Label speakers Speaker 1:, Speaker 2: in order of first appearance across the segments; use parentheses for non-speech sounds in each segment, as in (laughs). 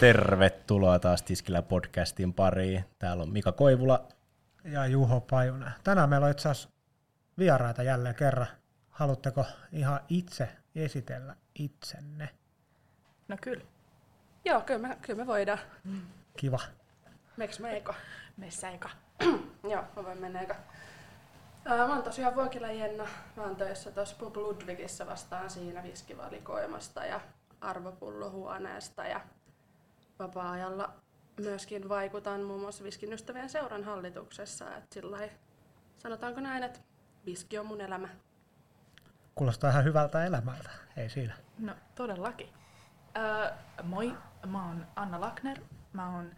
Speaker 1: Tervetuloa taas Tiskillä podcastin pariin. Täällä on Mika Koivula.
Speaker 2: Ja Juho Pajunen. Tänään meillä on itse asiassa vieraita jälleen kerran. Haluatteko ihan itse esitellä itsenne?
Speaker 3: No kyllä. Joo, kyllä me, kyllä me voidaan.
Speaker 2: Kiva.
Speaker 3: Meks me eka?
Speaker 4: Meissä eka. (clears throat)
Speaker 3: Joo, mä voin mennä eka. Ää, mä oon tosiaan Vuokila Jenna. Mä oon töissä tuossa Pub Ludwigissa vastaan siinä viskivalikoimasta ja arvopullohuoneesta ja vapaa-ajalla myöskin vaikutan muun muassa Viskin ystävien seuran hallituksessa. Et sillai, sanotaanko näin, että viski on mun elämä.
Speaker 2: Kuulostaa ihan hyvältä elämältä. Ei siinä.
Speaker 4: No todellakin. Öö, moi, mä oon Anna Lakner. Mä oon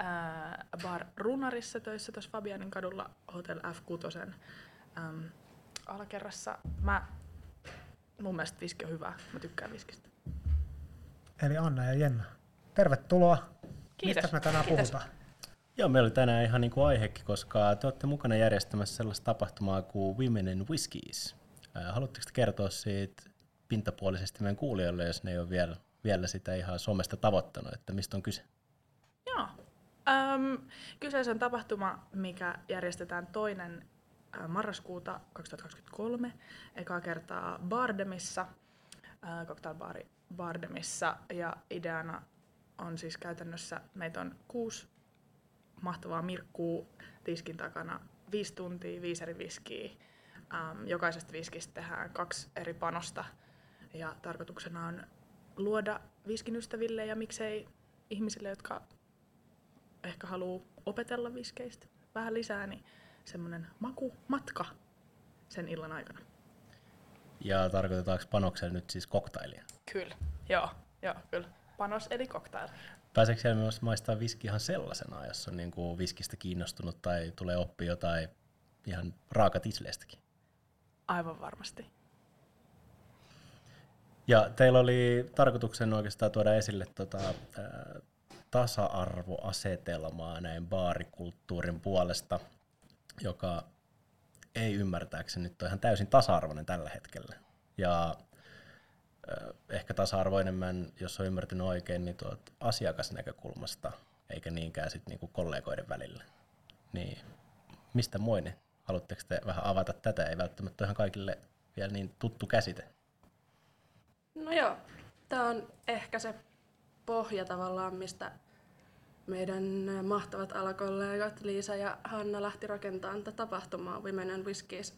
Speaker 4: öö, Bar Runarissa töissä tuossa Fabianin kadulla Hotel F6 äm, alakerrassa. Mä, mun mielestä viski on hyvä. Mä tykkään viskistä.
Speaker 2: Eli Anna ja Jenna. Tervetuloa.
Speaker 4: Kiitos.
Speaker 2: Mistä me tänään
Speaker 4: Kiitos.
Speaker 2: puhutaan?
Speaker 1: Joo, meillä oli tänään ihan niin kuin aihekin, koska te olette mukana järjestämässä sellaista tapahtumaa kuin Women in Whiskies. Ää, Haluatteko te kertoa siitä pintapuolisesti meidän kuulijoille, jos ne ei ole vielä, vielä sitä ihan somesta tavoittanut, että mistä on kyse?
Speaker 4: Joo. Öm, kyseessä on tapahtuma, mikä järjestetään toinen ä, marraskuuta 2023, ekaa kertaa Bardemissa, ä, cocktailbaari Bardemissa, ja ideana on siis käytännössä, meitä on kuusi mahtavaa mirkkuu tiskin takana, viisi tuntia, viisi eri viskiä. Äm, jokaisesta viskistä tehdään kaksi eri panosta, ja tarkoituksena on luoda viskin ystäville ja miksei ihmisille, jotka ehkä haluaa opetella viskeistä vähän lisää, niin semmoinen makumatka sen illan aikana.
Speaker 1: Ja tarkoitetaanko panoksella nyt siis koktailia?
Speaker 4: Kyllä. Joo, joo, kyllä. Panos eli cocktail.
Speaker 1: Pääseekö siellä myös maistaa viski ihan sellaisena, jos on niin kuin viskistä kiinnostunut tai tulee oppia jotain ihan raakatisleistäkin?
Speaker 4: Aivan varmasti.
Speaker 1: Ja teillä oli tarkoituksena oikeastaan tuoda esille tota, ää, tasa-arvoasetelmaa näin baarikulttuurin puolesta, joka ei ymmärtääkseni nyt ole ihan täysin tasa-arvoinen tällä hetkellä. Ja ehkä tasa-arvo jos on ymmärtänyt oikein, niin tuot asiakasnäkökulmasta, eikä niinkään sit niinku kollegoiden välillä. Niin mistä moinen? Haluatteko te vähän avata tätä? Ei välttämättä ihan kaikille vielä niin tuttu käsite.
Speaker 3: No joo, tämä on ehkä se pohja tavallaan, mistä meidän mahtavat alakollegat Liisa ja Hanna lähti rakentamaan tätä tapahtumaa Women and Whiskies.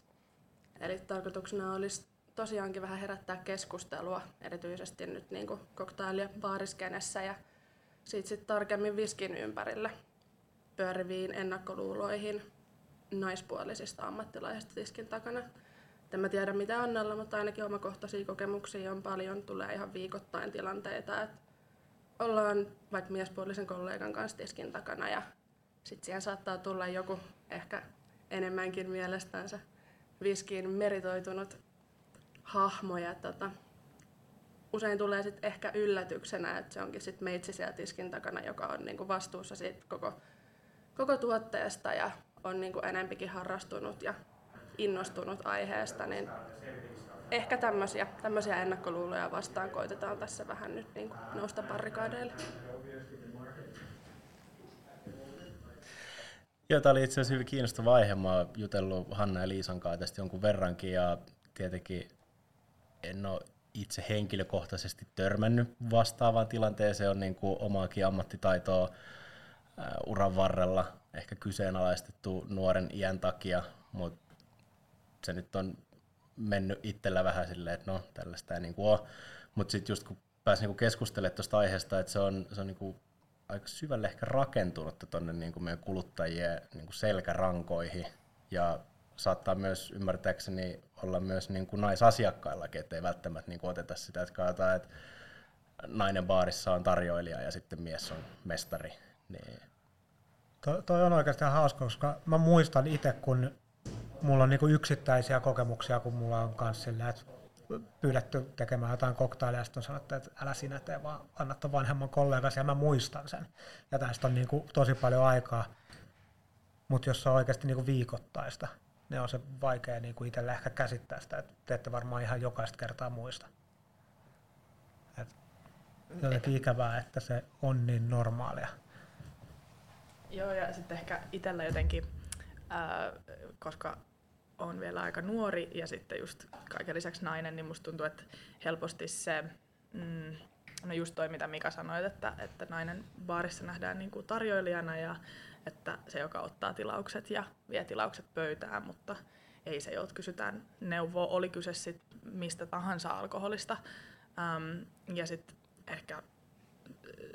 Speaker 3: Eli tarkoituksena olisi tosiaankin vähän herättää keskustelua, erityisesti nyt niin kuin ja baariskenessä ja siitä sitten tarkemmin viskin ympärillä pyöriviin ennakkoluuloihin naispuolisista ammattilaisista tiskin takana. En mä tiedä mitä Annalla, mutta ainakin omakohtaisia kokemuksia on paljon. Tulee ihan viikoittain tilanteita, että ollaan vaikka miespuolisen kollegan kanssa tiskin takana ja sitten siihen saattaa tulla joku ehkä enemmänkin mielestänsä viskiin meritoitunut hahmo ja tota, usein tulee sitten ehkä yllätyksenä, että se onkin sitten meitsi siellä tiskin takana, joka on niinku vastuussa siitä koko, koko tuotteesta ja on niinku enempikin harrastunut ja innostunut aiheesta, niin ehkä tämmöisiä, ennakkoluuloja vastaan koitetaan tässä vähän nyt niin kuin nousta barrikaadeille.
Speaker 1: Joo, tämä oli itse asiassa hyvin kiinnostava aihe. Mä oon jutellut Hanna ja Liisan kanssa tästä jonkun verrankin ja tietenkin en ole itse henkilökohtaisesti törmännyt vastaavaan tilanteeseen. On niin kuin omaakin ammattitaitoa ää, uran varrella ehkä kyseenalaistettu nuoren iän takia, mutta se nyt on mennyt itsellä vähän silleen, että no tällaista ei niin kuin ole. Mutta sitten just kun pääsin niin keskustelemaan tuosta aiheesta, että se on, se on niin kuin aika syvälle ehkä rakentunutta tuonne niin meidän kuluttajien niin kuin selkärankoihin ja saattaa myös ymmärtääkseni olla myös niin kuin naisasiakkaillakin, että ei välttämättä niin kuin oteta sitä, että katsotaan, että nainen baarissa on tarjoilija ja sitten mies on mestari. Niin
Speaker 2: To, toi on oikeastaan hauska, koska mä muistan itse, kun mulla on niinku yksittäisiä kokemuksia, kun mulla on kans sillä, että pyydetty tekemään jotain koktailia, ja sitten on sanottu, että älä sinä tee, vaan anna ton vanhemman kollegasi, ja mä muistan sen. Ja tästä on niinku tosi paljon aikaa. Mutta jos se on oikeasti niinku viikoittaista, niin on se vaikea niinku itselle ehkä käsittää sitä, että te ette varmaan ihan jokaista kertaa muista. Et jotenkin ikävää, että se on niin normaalia.
Speaker 4: Joo, ja sitten ehkä itsellä jotenkin, ää, koska on vielä aika nuori ja sitten just kaiken lisäksi nainen, niin musta tuntuu, että helposti se, mm, no just toi mitä Mika sanoi, että, että nainen baarissa nähdään niin kuin tarjoilijana ja että se, joka ottaa tilaukset ja vie tilaukset pöytään, mutta ei se, jolta kysytään neuvoa, oli kyse sit mistä tahansa alkoholista. Ähm, ja sitten ehkä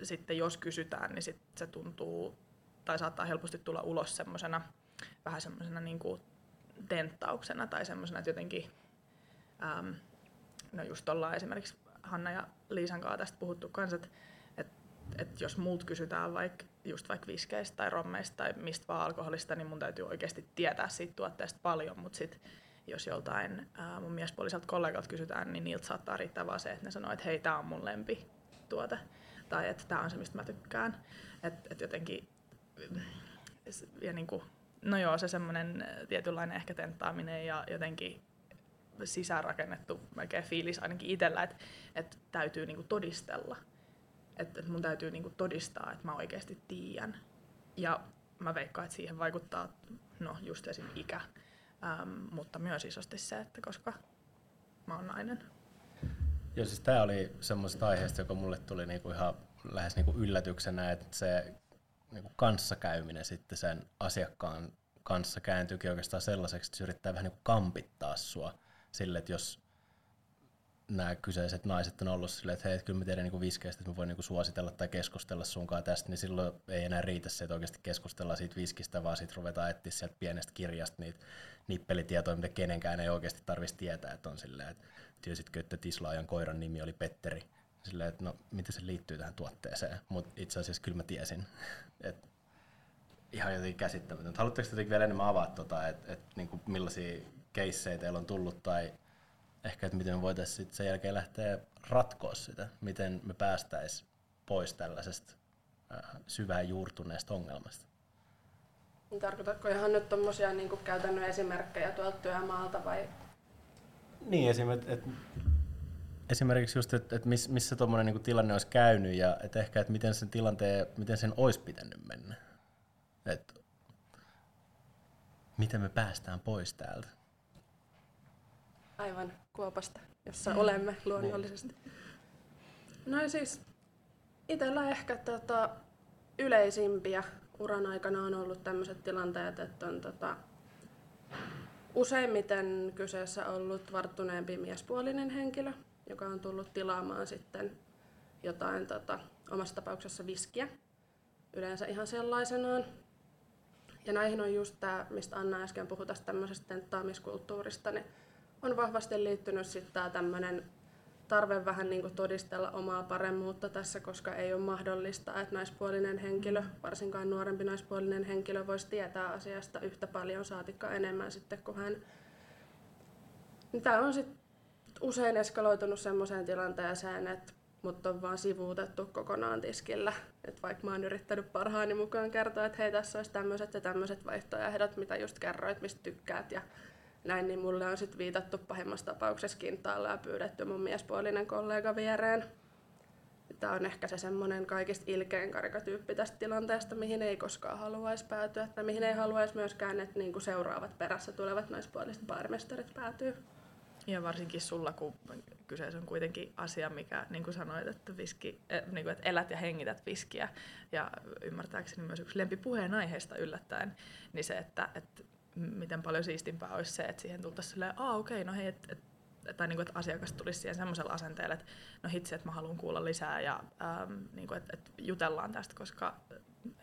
Speaker 4: sitten jos kysytään, niin sit se tuntuu tai saattaa helposti tulla ulos semmoisena vähän semmoisena niin kuin tenttauksena tai semmoisena, että jotenkin, äm, no just ollaan esimerkiksi Hanna ja Liisan kanssa tästä puhuttu kanssa, että et, et jos multa kysytään vaikka just vaikka viskeistä tai rommeista tai mistä vaan alkoholista, niin mun täytyy oikeasti tietää siitä tuotteesta paljon, mutta sitten jos joltain ää, mun miespuoliselta kollegalta kysytään, niin niiltä saattaa riittää vaan se, että ne sanoo, että hei, tämä on mun lempituote tai että tämä on se, mistä mä tykkään. Että et jotenkin, ja niin kuin, no joo, se semmoinen tietynlainen ehkä tenttaaminen ja jotenkin sisäänrakennettu melkein fiilis ainakin itsellä, että, että täytyy niin todistella. Että, mun täytyy niin kuin todistaa, että mä oikeasti tiedän. Ja mä veikkaan, että siihen vaikuttaa no just esim. ikä, ähm, mutta myös isosti se, että koska mä oon nainen.
Speaker 1: Joo, siis tämä oli semmoista aiheesta, joka mulle tuli niinku ihan lähes niinku yllätyksenä, että se niinku kanssakäyminen sitten sen asiakkaan kanssa kääntyykin oikeastaan sellaiseksi, että se yrittää vähän niinku kampittaa sua sille, että jos nämä kyseiset naiset on ollut silleen, että hei, kyllä mä tiedän niin viskeistä, että mä voin niin suositella tai keskustella sunkaan tästä, niin silloin ei enää riitä se, että oikeasti keskustellaan siitä viskistä, vaan sitten ruvetaan etsiä sieltä pienestä kirjasta niitä nippelitietoja, mitä kenenkään ei oikeasti tarvitsisi tietää, että on silleen, että tiesitkö, että Tislaajan koiran nimi oli Petteri, silleen, että no, miten se liittyy tähän tuotteeseen, mutta itse asiassa kyllä mä tiesin, että ihan jotenkin käsittämätöntä. Haluatteko te vielä enemmän avata, tota, että et, niin millaisia keissejä teillä on tullut tai ehkä, että miten me voitaisiin sen jälkeen lähteä ratkoa sitä, miten me päästäisiin pois tällaisesta syvään juurtuneesta ongelmasta.
Speaker 3: Tarkoitatko ihan nyt tuommoisia niin käytännön esimerkkejä tuolta työmaalta vai?
Speaker 1: Niin, esim, et, et, esimerkiksi just, että et miss, missä tuommoinen niin tilanne olisi käynyt ja et ehkä, että miten sen tilanteen, miten sen olisi pitänyt mennä. Et, miten me päästään pois täältä
Speaker 3: aivan kuopasta, jossa mm. olemme luonnollisesti. No siis itsellä ehkä tota, yleisimpiä uran aikana on ollut tämmöiset tilanteet, että on tota, useimmiten kyseessä ollut varttuneempi miespuolinen henkilö, joka on tullut tilaamaan sitten jotain tota, omassa tapauksessa viskiä, yleensä ihan sellaisenaan. Ja näihin on just tämä, mistä Anna äsken puhui tästä tämmöisestä tenttaamiskulttuurista, niin on vahvasti liittynyt sitten tämä tarve vähän niin todistella omaa paremmuutta tässä, koska ei ole mahdollista, että naispuolinen henkilö, varsinkaan nuorempi naispuolinen henkilö, voisi tietää asiasta yhtä paljon, saatikka enemmän sitten kuin hän. Tämä on sitten usein eskaloitunut sellaiseen tilanteeseen, että mut on vaan sivuutettu kokonaan tiskillä. Et vaikka mä oon yrittänyt parhaani mukaan kertoa, että hei tässä olisi tämmöiset ja tämmöiset vaihtoehdot, mitä just kerroit, mistä tykkäät ja näin, niin mulle on sitten viitattu pahimmassa tapauksessa kintaalla ja pyydetty mun miespuolinen kollega viereen. Tämä on ehkä se semmoinen kaikista ilkein karikatyyppi tästä tilanteesta, mihin ei koskaan haluaisi päätyä, tai mihin ei haluaisi myöskään, että niinku seuraavat perässä tulevat naispuoliset baarimestarit päätyy.
Speaker 4: Ja varsinkin sulla, kun kyseessä on kuitenkin asia, mikä, niin kuin sanoit, että, viski, äh, niin kuin, että elät ja hengität viskiä, ja ymmärtääkseni myös yksi lempipuheen aiheesta yllättäen, niin se, että, että miten paljon siistimpää olisi se, että siihen tultaisiin silleen, aa okei, okay, no hei, et, et, tai niin kuin, että asiakas tulisi siihen semmoisella asenteella, että no hitsi, että mä haluan kuulla lisää ja ähm, niin kuin, että, että jutellaan tästä, koska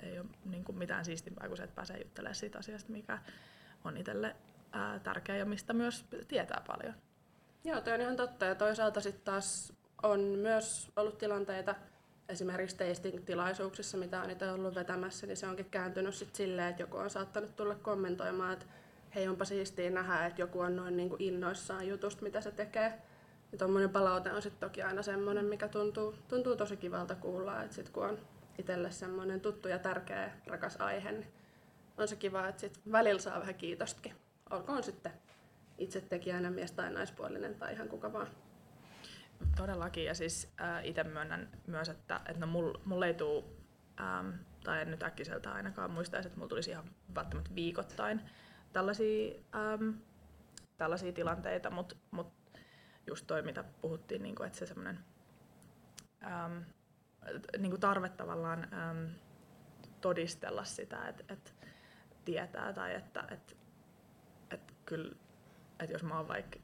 Speaker 4: ei ole niin kuin mitään siistimpää kuin se, että pääsee juttelemaan siitä asiasta, mikä on itselle äh, tärkeä ja mistä myös tietää paljon.
Speaker 3: Joo, toi on ihan totta. Ja toisaalta sitten taas on myös ollut tilanteita, esimerkiksi tasting-tilaisuuksissa, mitä on itse ollut vetämässä, niin se onkin kääntynyt sit silleen, että joku on saattanut tulla kommentoimaan, että hei onpa siistiä nähdä, että joku on noin niin kuin innoissaan jutusta, mitä se tekee. Ja tuommoinen palaute on sitten toki aina semmoinen, mikä tuntuu, tuntuu tosi kivalta kuulla, että sit kun on itselle semmoinen tuttu ja tärkeä, rakas aihe, niin on se kiva, että sit välillä saa vähän kiitostakin. Olkoon sitten itse tekijänä mies tai naispuolinen tai ihan kuka vaan.
Speaker 4: Todellakin. Ja siis äh, itse myönnän myös, että, että no mul, mulle ei tuu, ähm, tai en nyt äkkiseltä ainakaan muistaisi, että mulla tulisi ihan välttämättä viikoittain tällaisia, ähm, tällaisia tilanteita, mutta mut just toi, mitä puhuttiin, niin että se semmoinen ähm, niin tarve tavallaan ähm, todistella sitä, että, että tietää tai että, että, että kyllä että jos mä oon vaikka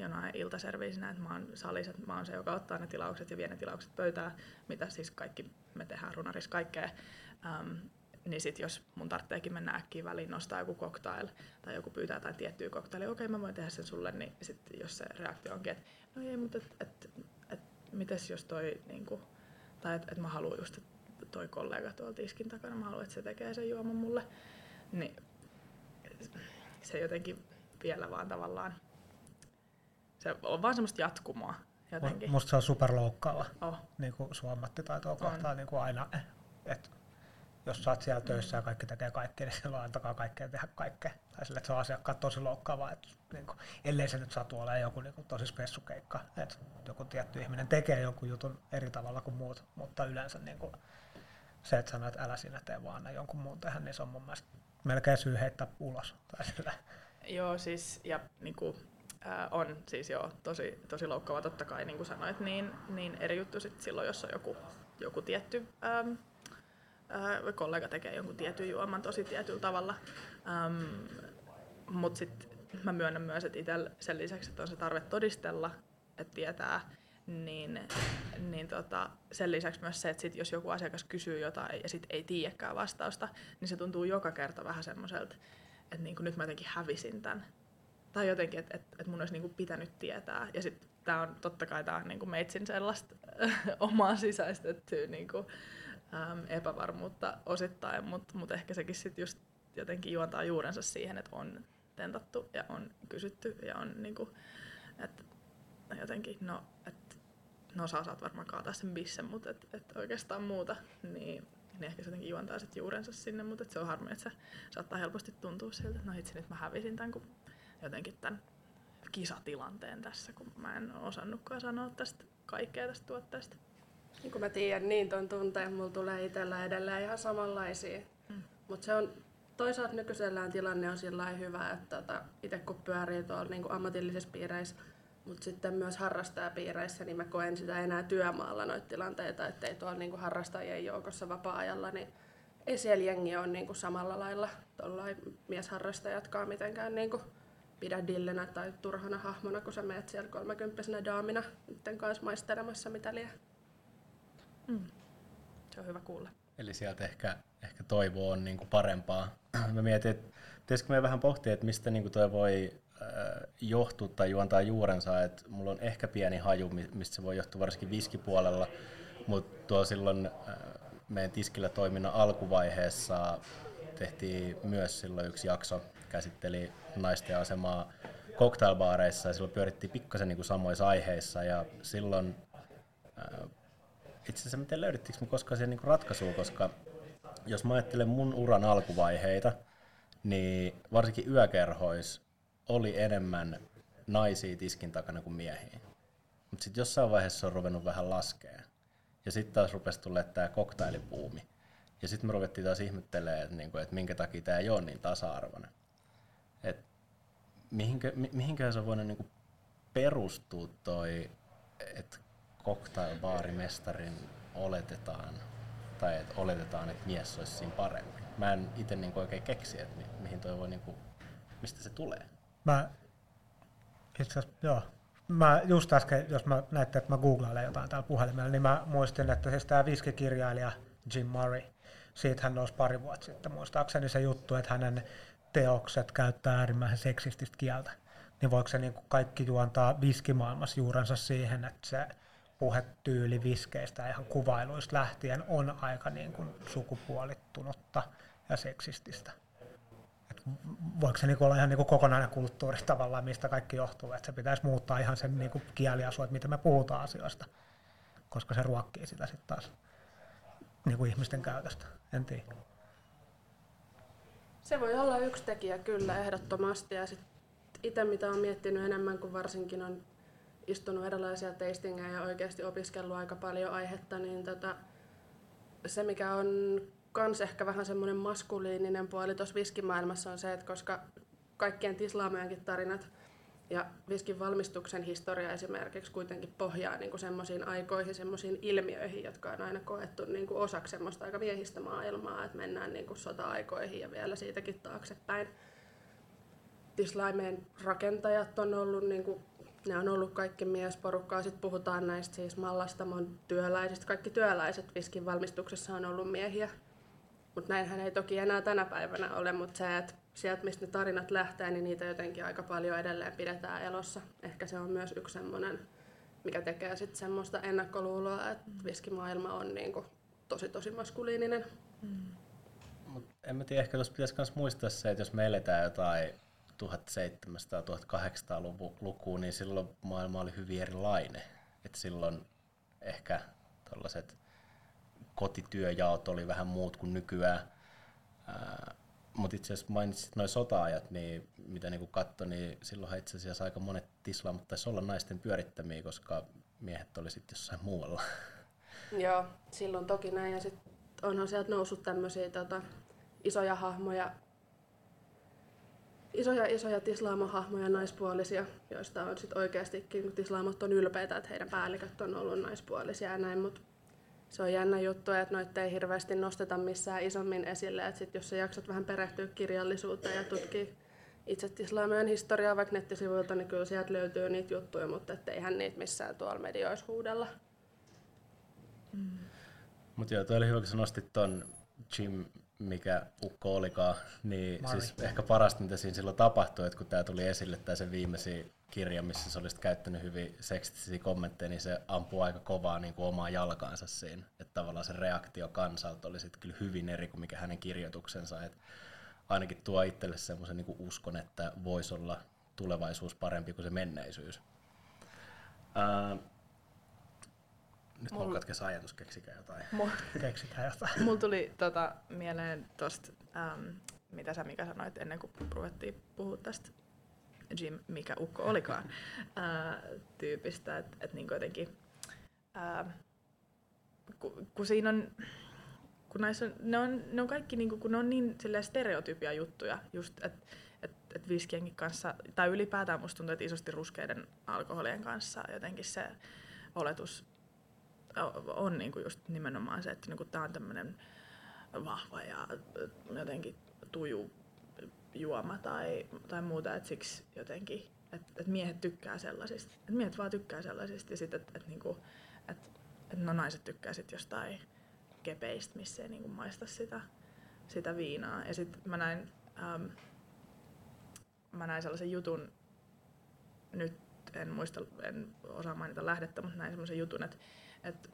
Speaker 4: jonain iltaserviisinä, että mä oon salissa, että mä oon se, joka ottaa ne tilaukset ja vie ne tilaukset pöytään, mitä siis kaikki me tehdään runarissa kaikkea, ähm, niin sit jos mun tarvitseekin mennä äkkiä väliin nostaa joku cocktail tai joku pyytää jotain tiettyä cocktailia, okei okay, mä voin tehdä sen sulle, niin sit jos se reaktio onkin, että no ei, mutta et, et, et, mites jos toi, niinku, tai että et mä haluan just, että toi kollega tuolla tiskin takana, mä haluan, että se tekee sen juoman mulle, niin se jotenkin vielä vaan tavallaan, se on vaan semmoista jatkumoa jotenkin.
Speaker 2: Musta se on superloukkaava oh. niin kuin sun ammattitaitoa kohtaan niin kuin aina, että jos sä oot siellä töissä ja kaikki tekee kaikkea, niin silloin antakaa kaikkea tehdä kaikkea. Tai sille, että se on asiakkaat tosi loukkaavaa, että niin kuin, ellei se nyt satu olemaan joku niin kuin, tosi spessukeikka, että joku tietty ihminen tekee jonkun jutun eri tavalla kuin muut, mutta yleensä niin kuin, se, että sanoo, että älä sinä tee vaan jonkun muun tehdä, niin se on mun mielestä melkein syy heittää ulos. Tai sille.
Speaker 4: Joo, siis ja niin kuin, äh, on siis joo, tosi, tosi loukkaava totta kai, niin kuin sanoit, niin, niin eri juttu sit silloin, jos on joku, joku tietty ähm, äh, kollega tekee jonkun tietyn juoman tosi tietyllä tavalla. Ähm, Mutta sitten mä myönnän myös, että itsellä sen lisäksi, että on se tarve todistella, että tietää, niin, niin tota, sen lisäksi myös se, että sit jos joku asiakas kysyy jotain ja sit ei tiedäkään vastausta, niin se tuntuu joka kerta vähän semmoiselta, että niin nyt mä jotenkin hävisin tämän. Tai jotenkin, että et, et mun olisi niin pitänyt tietää. Ja sitten tämä on totta kai tää on niin meitsin sellaista (laughs) omaa sisäistettyä niin kuin, äm, epävarmuutta osittain, mutta mut ehkä sekin sitten just jotenkin juontaa juurensa siihen, että on tentattu ja on kysytty ja on niin kuin, että jotenkin, no, että no sä osaat varmaan kaataa sen bissen, mutta et, et oikeastaan muuta, niin niin ehkä se jotenkin juontaa sit juurensa sinne, mutta se on harmi, että se saattaa helposti tuntua siltä, että no itse nyt mä hävisin tämän, kun jotenkin tämän kisatilanteen tässä, kun mä en osannutkaan sanoa tästä kaikkea tästä tuotteesta.
Speaker 3: Niin kuin mä tiedän, niin ton tunteen mulla tulee itsellä edelleen ihan samanlaisia. Mm. Mutta se on toisaalta nykyisellään tilanne on sillä hyvä, että tota, itse kun pyörii tuolla niin ammatillisissa piireissä, mutta sitten myös harrastajapiireissä, niin mä koen sitä enää työmaalla noita tilanteita, että ei tuolla niinku harrastajien joukossa vapaa-ajalla, niin ei siellä jengi ole niinku samalla lailla miesharrastajatkaan mitenkään niinku pidä dillenä tai turhana hahmona, kun sä meet siellä kolmekymppisenä daamina niiden kanssa maistelemassa mitä liian.
Speaker 4: Mm. Se on hyvä kuulla.
Speaker 1: Eli sieltä ehkä, ehkä toivo on niinku parempaa. (clears throat) Mä mietin, että pitäisikö me vähän pohtia, että mistä niinku toi voi johtua tai juontaa juurensa, että mulla on ehkä pieni haju, mistä se voi johtua varsinkin viskipuolella, mutta tuo silloin meidän tiskillä toiminnan alkuvaiheessa tehtiin myös silloin yksi jakso, käsitteli naisten asemaa cocktailbaareissa ja silloin pyörittiin pikkasen niin samoissa aiheissa ja silloin itse asiassa miten löydettiinkö me koskaan siihen niin ratkaisua, koska jos mä ajattelen mun uran alkuvaiheita, niin varsinkin yökerhois oli enemmän naisia tiskin takana kuin miehiä. Mutta sitten jossain vaiheessa se on ruvennut vähän laskea. Ja sitten taas rupesi tulla tämä koktailipuumi. Ja sitten me ruvettiin taas ihmettelemään, että, niinku, että minkä takia tämä ei ole niin tasa-arvoinen. Et mihinkä, mihinkä se on voinut niinku perustua toi, että cocktailbaarimestarin oletetaan, tai että oletetaan, että mies olisi siinä paremmin. Mä en itse niinku oikein keksi, että mi, mihin toi voi, niinku, mistä se tulee.
Speaker 2: Mä itse joo. Mä just äsken, jos mä näette, että mä googlailen jotain täällä puhelimella, niin mä muistin, että siis tämä viskikirjailija Jim Murray, siitä hän nousi pari vuotta sitten muistaakseni se juttu, että hänen teokset käyttää äärimmäisen seksististä kieltä. Niin voiko se niin kaikki juontaa viskimaailmassa juurensa siihen, että se puhetyyli viskeistä ihan kuvailuista lähtien on aika niin kuin sukupuolittunutta ja seksististä voiko se niinku olla ihan niinku kokonainen kulttuuri tavallaan, mistä kaikki johtuu, että se pitäisi muuttaa ihan sen niinku kieliasu, että miten me puhutaan asioista, koska se ruokkii sitä sitten taas niinku ihmisten käytöstä, en tiedä.
Speaker 3: Se voi olla yksi tekijä kyllä ehdottomasti ja sitten itse mitä olen miettinyt enemmän kuin varsinkin on istunut erilaisia tastingeja ja oikeasti opiskellut aika paljon aihetta, niin tota, se mikä on kans ehkä vähän semmoinen maskuliininen puoli tuossa viskimaailmassa on se, että koska kaikkien tislaamojenkin tarinat ja viskin valmistuksen historia esimerkiksi kuitenkin pohjaa niin semmoisiin aikoihin, semmoisiin ilmiöihin, jotka on aina koettu niin kuin osaksi semmoista aika miehistä maailmaa, että mennään niin kuin sota-aikoihin ja vielä siitäkin taaksepäin. Tislaimeen rakentajat on ollut, niin kuin, ne on ollut kaikki miesporukkaa. Sitten puhutaan näistä siis Mallastamon työläisistä. Kaikki työläiset viskin valmistuksessa on ollut miehiä. Mutta näinhän ei toki enää tänä päivänä ole, mutta se, että sieltä mistä ne tarinat lähtee, niin niitä jotenkin aika paljon edelleen pidetään elossa. Ehkä se on myös yksi semmoinen, mikä tekee sitten semmoista ennakkoluuloa, että mm. viskimaailma on niinku tosi tosi maskuliininen. Mm.
Speaker 1: Mut en mä tiedä, ehkä tuossa pitäisi myös muistaa se, että jos me eletään jotain 1700-1800-lukua, niin silloin maailma oli hyvin erilainen. Et silloin ehkä tällaiset kotityöjaot oli vähän muut kuin nykyään. Mutta itse asiassa mainitsit noin sota-ajat, niin mitä niinku katso, niin silloinhan itse asiassa aika monet tislaamat taisi olla naisten pyörittämiä, koska miehet oli sitten jossain muualla. (laughs)
Speaker 3: Joo, silloin toki näin. Ja sitten onhan sieltä noussut tämmöisiä tota, isoja hahmoja, isoja isoja tislaamohahmoja naispuolisia, joista on sitten oikeastikin, kun tislaamot on ylpeitä, että heidän päälliköt on ollut naispuolisia ja näin, mutta se on jännä juttu, että noita ei hirveästi nosteta missään isommin esille. Että sit jos sä jaksat vähän perehtyä kirjallisuuteen ja tutkia itse islamien historiaa vaikka nettisivuilta, niin kyllä sieltä löytyy niitä juttuja, mutta eihän niitä missään tuolla medioissa huudella.
Speaker 1: Mm. Mutta joo, toi oli hyvä, kun sä nostit ton Jim, mikä ukko olikaan, niin Mari. siis ehkä parasta, mitä siinä silloin tapahtui, että kun tämä tuli esille, tai se viimeisin kirja, missä sä olisit käyttänyt hyvin seksistisiä kommentteja, niin se ampuu aika kovaa niin kuin omaa jalkaansa siinä. Että tavallaan se reaktio kansalta oli sitten kyllä hyvin eri kuin mikä hänen kirjoituksensa. Että ainakin tuo itselle semmoisen niin uskon, että voisi olla tulevaisuus parempi kuin se menneisyys. Ää, nyt Mul... mulla katkesi ajatus, keksikää jotain.
Speaker 2: Mul... Keksitään jotain.
Speaker 4: Mulla tuli tota, mieleen tosta, ähm, mitä sä Mika sanoit ennen kuin ruvettiin puhua tästä Jim, mikä ukko olikaan, ää, tyypistä, että et niin jotenkin, ää, kun, kun siinä on, kun näissä on, ne on, ne on kaikki niin kuin, kun ne on niin stereotypia juttuja, just että et, et viskienkin kanssa, tai ylipäätään musta tuntuu, että isosti ruskeiden alkoholien kanssa jotenkin se oletus on niin kuin just nimenomaan se, että niin tämä on tämmöinen vahva ja jotenkin tuju juoma tai, tai muuta, että siksi jotenkin, että et miehet tykkää sellaisista. Et miehet vaan tykkää sellaisista ja sitten, että et, niinku, et, et no naiset tykkää sitten jostain kepeistä, missä ei niinku maista sitä, sitä viinaa. Ja sitten mä näin, ähm, mä näin sellaisen jutun, nyt en muista, en osaa mainita lähdettä, mutta näin sellaisen jutun, että, että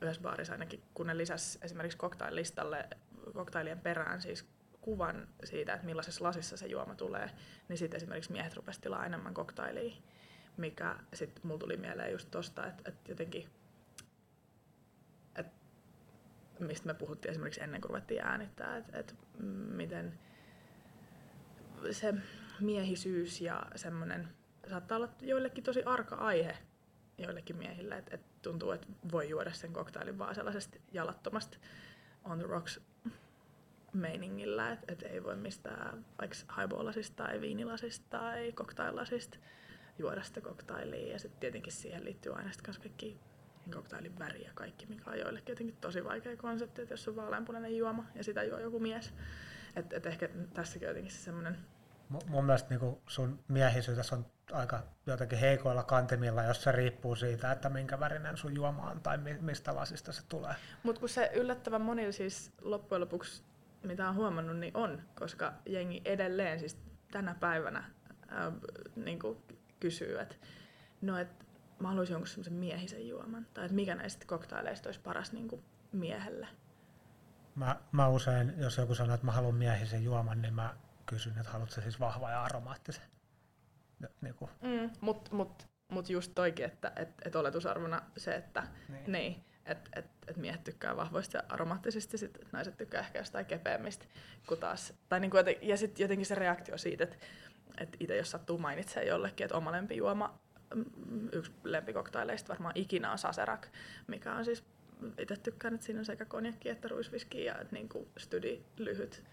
Speaker 4: yhdessä baarissa ainakin, kun ne lisäsi esimerkiksi koktailistalle koktailien perään siis kuvan siitä, että millaisessa lasissa se juoma tulee, niin sitten esimerkiksi miehet rupesivat tilaa enemmän koktailia, mikä sitten mulla tuli mieleen just tosta, että, että jotenkin, että mistä me puhuttiin esimerkiksi ennen kuin ruvettiin äänittää, että, että miten se miehisyys ja semmoinen saattaa olla joillekin tosi arka aihe joillekin miehille, että, että tuntuu, että voi juoda sen koktailin vaan sellaisesta jalattomasta on the rocks meiningillä, että et ei voi mistään vaikka highballasista tai viinilasista tai koktailasista juoda sitä koktailia. Ja sitten tietenkin siihen liittyy aina sitten kaikki koktailin väri ja kaikki, mikä on joillekin jotenkin tosi vaikea konsepti, että jos on vaaleanpunainen juoma ja sitä juo joku mies. Että et ehkä tässäkin jotenkin se semmoinen...
Speaker 2: Mun mielestä niinku sun miehisyydessä on aika jotenkin heikoilla kantimilla, jos se riippuu siitä, että minkä värinen sun juoma on tai mistä lasista se tulee.
Speaker 4: Mutta kun se yllättävän monilla siis loppujen lopuksi mitä on huomannut, niin on, koska jengi edelleen siis tänä päivänä ää, niin kysyy, että no, et, mä haluaisin jonkun semmoisen miehisen juoman, tai että mikä näistä koktaileista olisi paras niin kuin miehelle.
Speaker 2: Mä, mä usein, jos joku sanoo, että mä haluan miehisen juoman, niin mä kysyn, että haluatko siis vahva ja aromaattisen.
Speaker 4: Niin mm, Mutta mut, mut just toikin, että et, et oletusarvona se, että niin. Niin, että et, et miehet tykkää vahvoista ja aromaattisista, sit naiset tykkää ehkä jostain kepeämmistä. Kun taas, tai niinku joten, ja sitten jotenkin se reaktio siitä, että et itse jos sattuu mainitsemaan jollekin, että oma lempijuoma mm, yksi lempikoktaileista varmaan ikinä on Saserak, mikä on siis, itse tykkään, että siinä on sekä konjakki että ruisviski ja niin kuin studi lyhyt,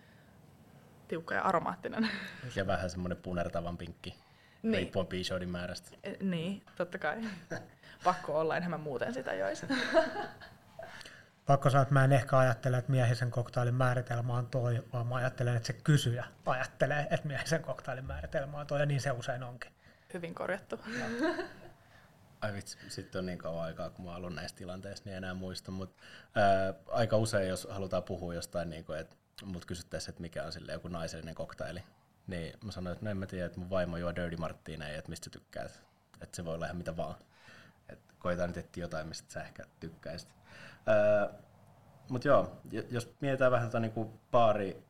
Speaker 4: tiukka ja aromaattinen. (laughs)
Speaker 1: Ja vähän semmoinen punertavan pinkki,
Speaker 4: Niin.
Speaker 1: riippuen piishoidin määrästä.
Speaker 4: E, Niin, totta kai. (laughs) Pakko olla, enhän mä muuten sitä joisi. (laughs)
Speaker 2: Pakko sanoa, että mä en ehkä ajattele, että miehisen koktailin määritelmä on toi, vaan mä ajattelen, että se kysyjä ajattelee, että miehisen koktailin määritelmä on toi, ja niin se usein onkin.
Speaker 4: Hyvin korjattu.
Speaker 1: Ai vitsi, sitten on niin kauan aikaa, kun mä oon ollut näissä tilanteissa, niin enää muista, mutta ää, aika usein, jos halutaan puhua jostain, niin kuin, että mut kysyttäisiin, että mikä on sille joku naisellinen koktaili, niin mä sanoin, että no en mä tiedä, että mun vaimo juo Dirty Martineja, että mistä sä tykkäät, että se voi olla ihan mitä vaan. Et koitaan nyt etsiä jotain, mistä sä ehkä tykkäisit. Ää, mut joo, jos mietitään vähän tuota niinku baari,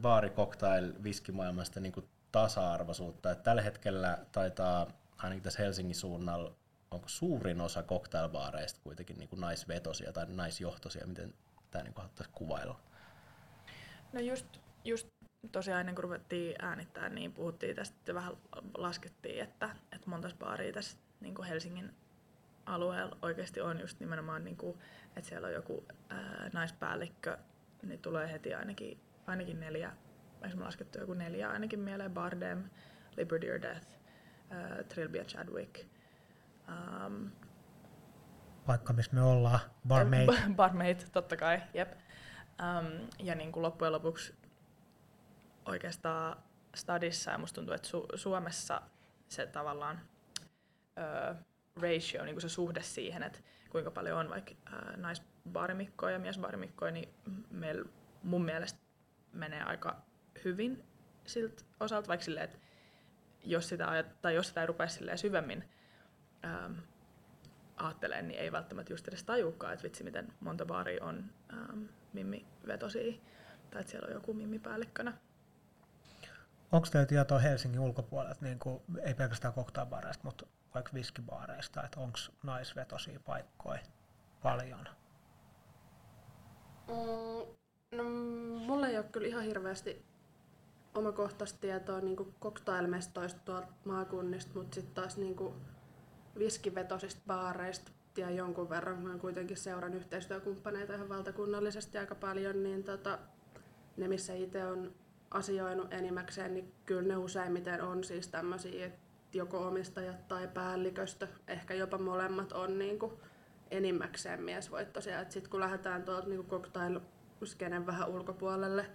Speaker 1: baari cocktail viskimaailmasta niinku tasa-arvoisuutta, että tällä hetkellä taitaa ainakin tässä Helsingin suunnalla onko suurin osa cocktailbaareista kuitenkin niin kuin naisvetosia tai naisjohtoisia, miten tämä niin haluttaisi kuvailla?
Speaker 4: No just, just tosiaan ennen kuin ruvettiin äänittää, niin puhuttiin tästä ja vähän laskettiin, että, että monta baaria tässä niin kuin Helsingin alueella oikeasti on just nimenomaan, niin kuin, että siellä on joku ää, naispäällikkö, niin tulee heti ainakin, ainakin neljä, me laskettu joku neljä ainakin mieleen, Bardem, Liberty or Death, ää, Trilby Chadwick, um,
Speaker 2: Paikka, missä me ollaan, barmaid. (laughs)
Speaker 4: Barmaid, totta kai, jep. Um, ja niin kuin loppujen lopuksi oikeastaan stadissa, ja musta tuntuu, että Su- Suomessa se tavallaan ö, ratio, niin kuin se suhde siihen, että kuinka paljon on vaikka ö, ja miesbaarimikkoja, niin meillä mun mielestä menee aika hyvin siltä osalta, vaikka silleen, että jos sitä, tai jos sitä ei rupea syvemmin ajattelee, niin ei välttämättä just edes tajuukaan, että vitsi miten monta baaria on ähm, mimmi vetosia, tai että siellä on joku mimmi päällikkönä.
Speaker 2: Onko teillä tietoa Helsingin ulkopuolelta, niin kuin, ei pelkästään koktailbaareista, mutta vaikka viskibaareista, että onko naisvetosia paikkoja paljon?
Speaker 3: Mm, no, mulla ei ole kyllä ihan hirveästi omakohtaista tietoa niin cocktailmestoista tuolta maakunnista, mutta sitten taas niin viskivetosista baareista ja jonkun verran. Mä kuitenkin seuran yhteistyökumppaneita ihan valtakunnallisesti aika paljon, niin tota, ne missä itse on asioinut enimmäkseen, niin kyllä ne useimmiten on siis tämmöisiä, että joko omistajat tai päälliköstö, ehkä jopa molemmat on niin kuin enimmäkseen miesvoittoisia. Sitten kun lähdetään tuolta niin cocktail vähän ulkopuolelle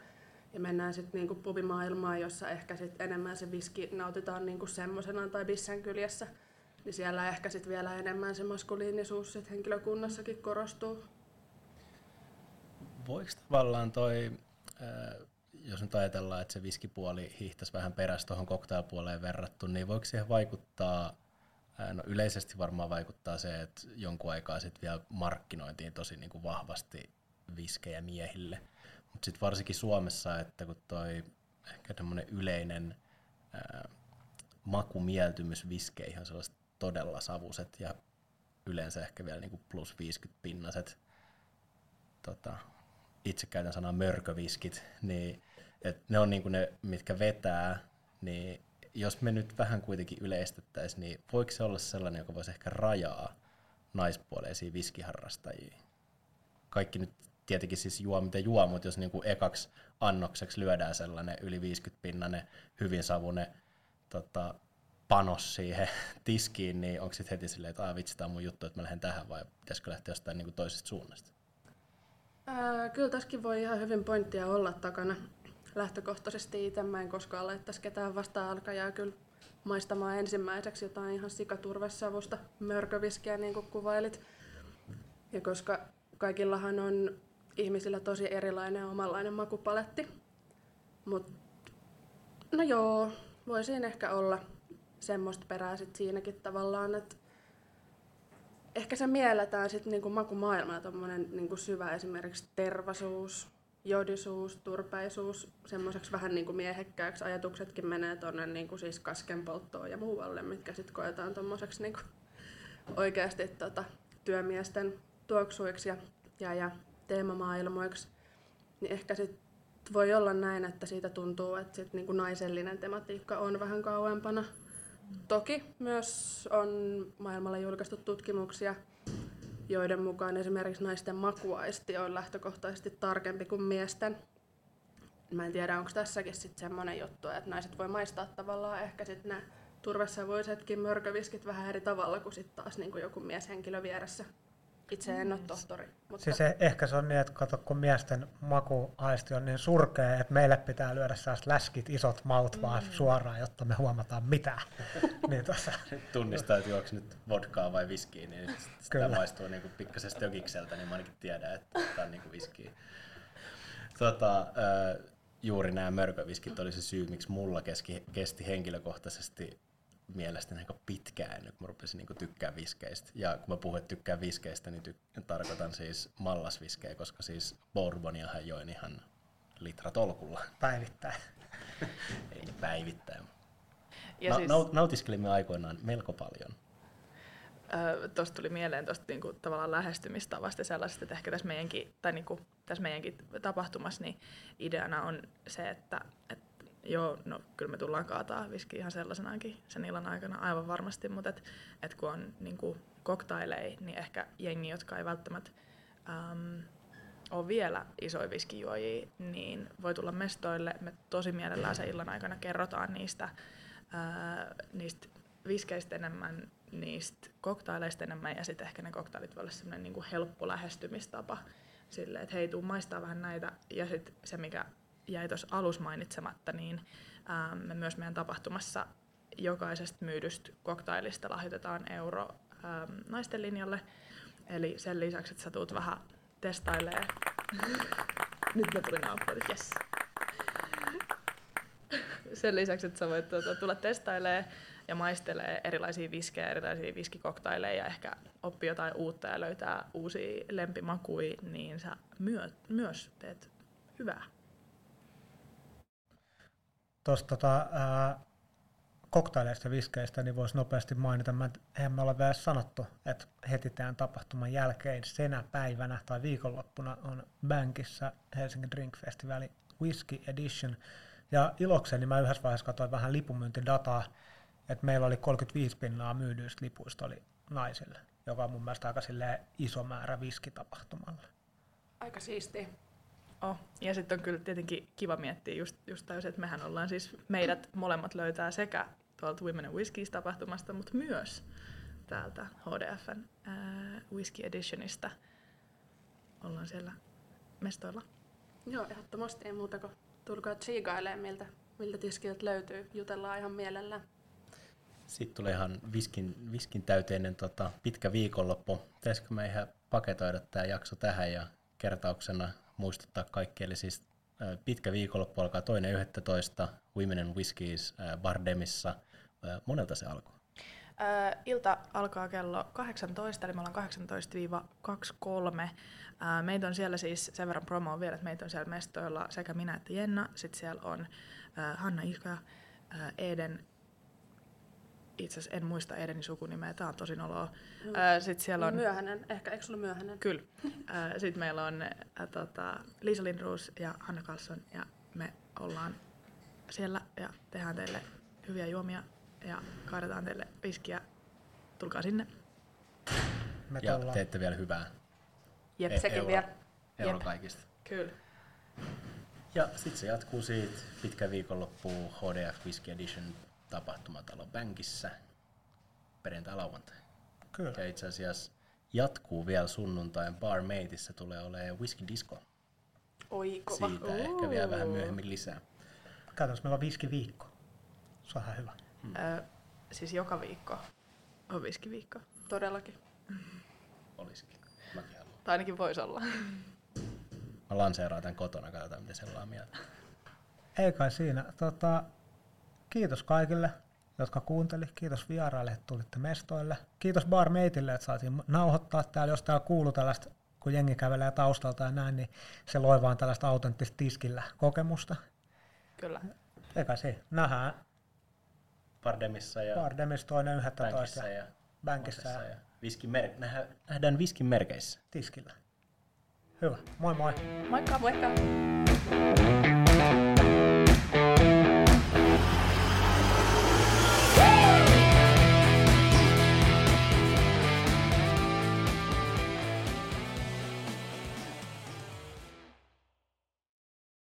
Speaker 3: ja mennään sitten niin pubimaailmaan, jossa ehkä sit enemmän se viski nautitaan niin semmoisenaan tai bissen kyljessä, niin siellä ehkä sit vielä enemmän se maskuliinisuus sit henkilökunnassakin korostuu.
Speaker 1: Voiko tavallaan toi, jos nyt ajatellaan, että se viskipuoli hiihtäisi vähän perässä tuohon cocktailpuoleen verrattu, niin voiko siihen vaikuttaa, no yleisesti varmaan vaikuttaa se, että jonkun aikaa sitten vielä markkinointiin tosi niin kuin vahvasti viskejä miehille, mutta sitten varsinkin Suomessa, että kun toi ehkä tämmöinen yleinen makumieltymys viskeihin on sellaiset todella savuset ja yleensä ehkä vielä niin kuin plus 50 pinnaset tota, itse käytän sanaa mörköviskit, niin et ne on niinku ne, mitkä vetää, niin jos me nyt vähän kuitenkin yleistettäisiin, niin voiko se olla sellainen, joka voisi ehkä rajaa naispuoleisiin viskiharrastajiin? Kaikki nyt tietenkin siis juo mitä juo, mutta jos niinku ekaksi annokseksi lyödään sellainen yli 50 pinnanen, hyvin savune tota, panos siihen (laughs) tiskiin, niin onko sitten heti silleen, että vitsi, tämä on mun juttu, että mä lähden tähän, vai pitäisikö lähteä jostain niinku toisesta suunnasta?
Speaker 3: Ää, kyllä tässäkin voi ihan hyvin pointtia olla takana. Lähtökohtaisesti itse mä en koskaan laittaisi ketään vastaan alkajaa kyllä maistamaan ensimmäiseksi jotain ihan sikaturvesavusta mörköviskiä, niin kuin kuvailit. Ja koska kaikillahan on ihmisillä tosi erilainen omanlainen makupaletti. Mutta no joo, voi siinä ehkä olla semmoista perää sit siinäkin tavallaan, että ehkä se mielletään sitten niinku makumaailmaa, tommonen niinku syvä esimerkiksi tervasuus, jodisuus, turpeisuus, semmoiseksi vähän niinku miehekkääksi ajatuksetkin menee tonne niinku siis kaskenpolttoon ja muualle, mitkä sitten koetaan tommoseksi niinku oikeasti tota, työmiesten tuoksuiksi ja, ja, ja teemamaailmoiksi. Niin ehkä sitten voi olla näin, että siitä tuntuu, että sit niinku naisellinen tematiikka on vähän kauempana toki myös on maailmalla julkaistu tutkimuksia, joiden mukaan esimerkiksi naisten makuaisti on lähtökohtaisesti tarkempi kuin miesten. Mä en tiedä, onko tässäkin sitten semmoinen juttu, että naiset voi maistaa tavallaan ehkä sitten ne turvesavuisetkin mörköviskit vähän eri tavalla kuin sitten taas niin kuin joku mieshenkilö vieressä. Itse en ole tohtori. Mutta
Speaker 2: Siis e- ehkä se on niin, että kato, kun miesten makuaisti on niin surkea, että meille pitää lyödä sellaiset läskit, isot maut mm. vaan suoraan, jotta me huomataan mitään. (laughs) niin tossa.
Speaker 1: Tunnistaa, että juoksi nyt vodkaa vai viskiä, niin sitä
Speaker 2: Kyllä.
Speaker 1: maistuu niin kuin pikkasen stökikseltä, niin mä ainakin tiedän, että tämä on niin kuin viskiä. Tota, juuri nämä mörköviskit oli se syy, miksi mulla keski, kesti henkilökohtaisesti mielestäni aika pitkään ennen kuin mä rupesin niin tykkää viskeistä. Ja kun mä puhun, että tykkään viskeistä, niin tyk- tarkoitan siis mallasviskejä, koska siis bourboniahan join ihan litratolkulla.
Speaker 2: Päivittäin. (laughs)
Speaker 1: Ei ne päivittäin.
Speaker 4: Ja
Speaker 1: Na-
Speaker 4: siis,
Speaker 1: naut- nautiskelimme aikoinaan melko paljon.
Speaker 4: Tuosta tuli mieleen tuosta niinku, tavallaan lähestymistavasta ja sellaisesta, että ehkä tässä meidänkin, tai niinku, tässä meidänkin tapahtumassa niin ideana on se, että, että joo, no kyllä me tullaan kaataa viski ihan sellaisenaankin sen illan aikana aivan varmasti, mutta et, et kun on niinku, koktaileja, niin ehkä jengi, jotka ei välttämättä äm, ole vielä isoja viskijuojia, niin voi tulla mestoille. Me tosi mielellään sen illan aikana kerrotaan niistä, ää, niistä viskeistä enemmän, niistä koktaileista enemmän ja sitten ehkä ne koktailit voi olla semmoinen niinku helppo lähestymistapa silleen, että hei, tuu maistaa vähän näitä. Ja sitten se, mikä jäi tuossa alussa mainitsematta, niin ää, me myös meidän tapahtumassa jokaisesta myydystä koktailista lahjoitetaan euro ää, naisten linjalle. Eli sen lisäksi, että sä tuut vähän testailee. (laughs) Nyt me tuli naupparit, yes. Sen lisäksi, että sä voit tuota, tulla testailee ja maistelee erilaisia viskejä, erilaisia viskikoktaileja ja ehkä oppia jotain uutta ja löytää uusia lempimakuja, niin sä myö, myös teet hyvää.
Speaker 2: Tuosta tota, koktaileista viskeistä niin voisi nopeasti mainita, mä, eihän me ole vielä sanottu, että heti tämän tapahtuman jälkeen senä päivänä tai viikonloppuna on Bankissa Helsingin Drink Festival Whisky Edition. Ja ilokseni mä yhdessä vaiheessa katsoin vähän lipunmyyntidataa, että meillä oli 35 pinnaa myydyistä lipuista oli naisille, joka on mun mielestä aika iso määrä viskitapahtumalle.
Speaker 3: aika siistiä.
Speaker 4: Oh. Ja sitten on kyllä tietenkin kiva miettiä just, just täysin, että mehän ollaan siis, meidät molemmat löytää sekä tuolta Women and Whiskies tapahtumasta, mutta myös täältä HDFn ää, Whisky Editionista. Ollaan siellä mestoilla.
Speaker 3: Joo, ehdottomasti ei muuta kuin tulkaa tsiigailee, miltä, miltä tiskiltä löytyy. Jutellaan ihan mielellään.
Speaker 1: Sitten tulee ihan viskin, viskin täyteinen tota, pitkä viikonloppu. Pitäisikö me ihan paketoida tämä jakso tähän ja kertauksena muistuttaa kaikki. Eli siis pitkä viikonloppu alkaa toinen 11. Women and Whiskies Bardemissa. Monelta se alkoi?
Speaker 4: Ilta alkaa kello 18, eli me ollaan 18-23. Ää, meitä on siellä siis, sen verran promoa vielä, että meitä on siellä mestoilla sekä minä että Jenna. Sitten siellä on Hanna Iska, Eden, itse asiassa en muista Edenin sukunimeä, tää on tosi noloa. Ää, Sitten siellä on...
Speaker 3: Myöhäinen, ehkä eikö sulla myöhäinen?
Speaker 4: Kyllä. Sitten meillä on ä, tota, Liisa Lindroos ja Hanna Karlsson ja me ollaan siellä ja tehdään teille hyviä juomia ja kaadetaan teille viskiä. Tulkaa sinne.
Speaker 2: Me
Speaker 1: Ja
Speaker 2: tullaan.
Speaker 1: teette vielä hyvää.
Speaker 3: Jep,
Speaker 1: E-
Speaker 3: sekin
Speaker 1: euro,
Speaker 3: vielä.
Speaker 1: Euro
Speaker 3: Jep.
Speaker 1: kaikista.
Speaker 4: Kyllä.
Speaker 1: Ja sitten se jatkuu siitä pitkä viikonloppu HDF Whisky Edition tapahtumatalo Bankissa perjantai lauantai.
Speaker 2: Kyllä.
Speaker 1: Ja itse asiassa jatkuu vielä sunnuntain Barmaidissa tulee olemaan Whisky Disco.
Speaker 3: Oi kova.
Speaker 1: Siitä ehkä vielä vähän myöhemmin lisää.
Speaker 2: Käytännössä meillä on viskiviikko. Se on ihan hyvä.
Speaker 1: Hmm.
Speaker 4: Ö, siis joka viikko on viskiviikko.
Speaker 3: Todellakin. (laughs)
Speaker 1: Olisikin. Mäkin haluan.
Speaker 4: Tai ainakin voisi olla.
Speaker 1: Mä lanseeraan tämän kotona, katsotaan siellä on mieltä.
Speaker 2: Ei kai siinä. Tota, kiitos kaikille, jotka kuunteli. Kiitos vieraille, että tulitte mestoille. Kiitos Barmateille, että saatiin nauhoittaa täällä. Jos täällä kuuluu tällaista, kun jengi kävelee taustalta ja näin, niin se loi vaan tällaista autenttista tiskillä kokemusta.
Speaker 4: Kyllä.
Speaker 2: Ei kai siinä. Nähdään
Speaker 1: Bardemissa ja
Speaker 2: Bardemissa toinen 11
Speaker 1: Bankissa
Speaker 2: ja
Speaker 1: ja
Speaker 2: Bankissa ja
Speaker 1: ja viskin mer- nähdään, nähdään viskin merkeissä.
Speaker 2: tiskillä. Hyvä. Moi moi.
Speaker 4: Moikka! Moikka!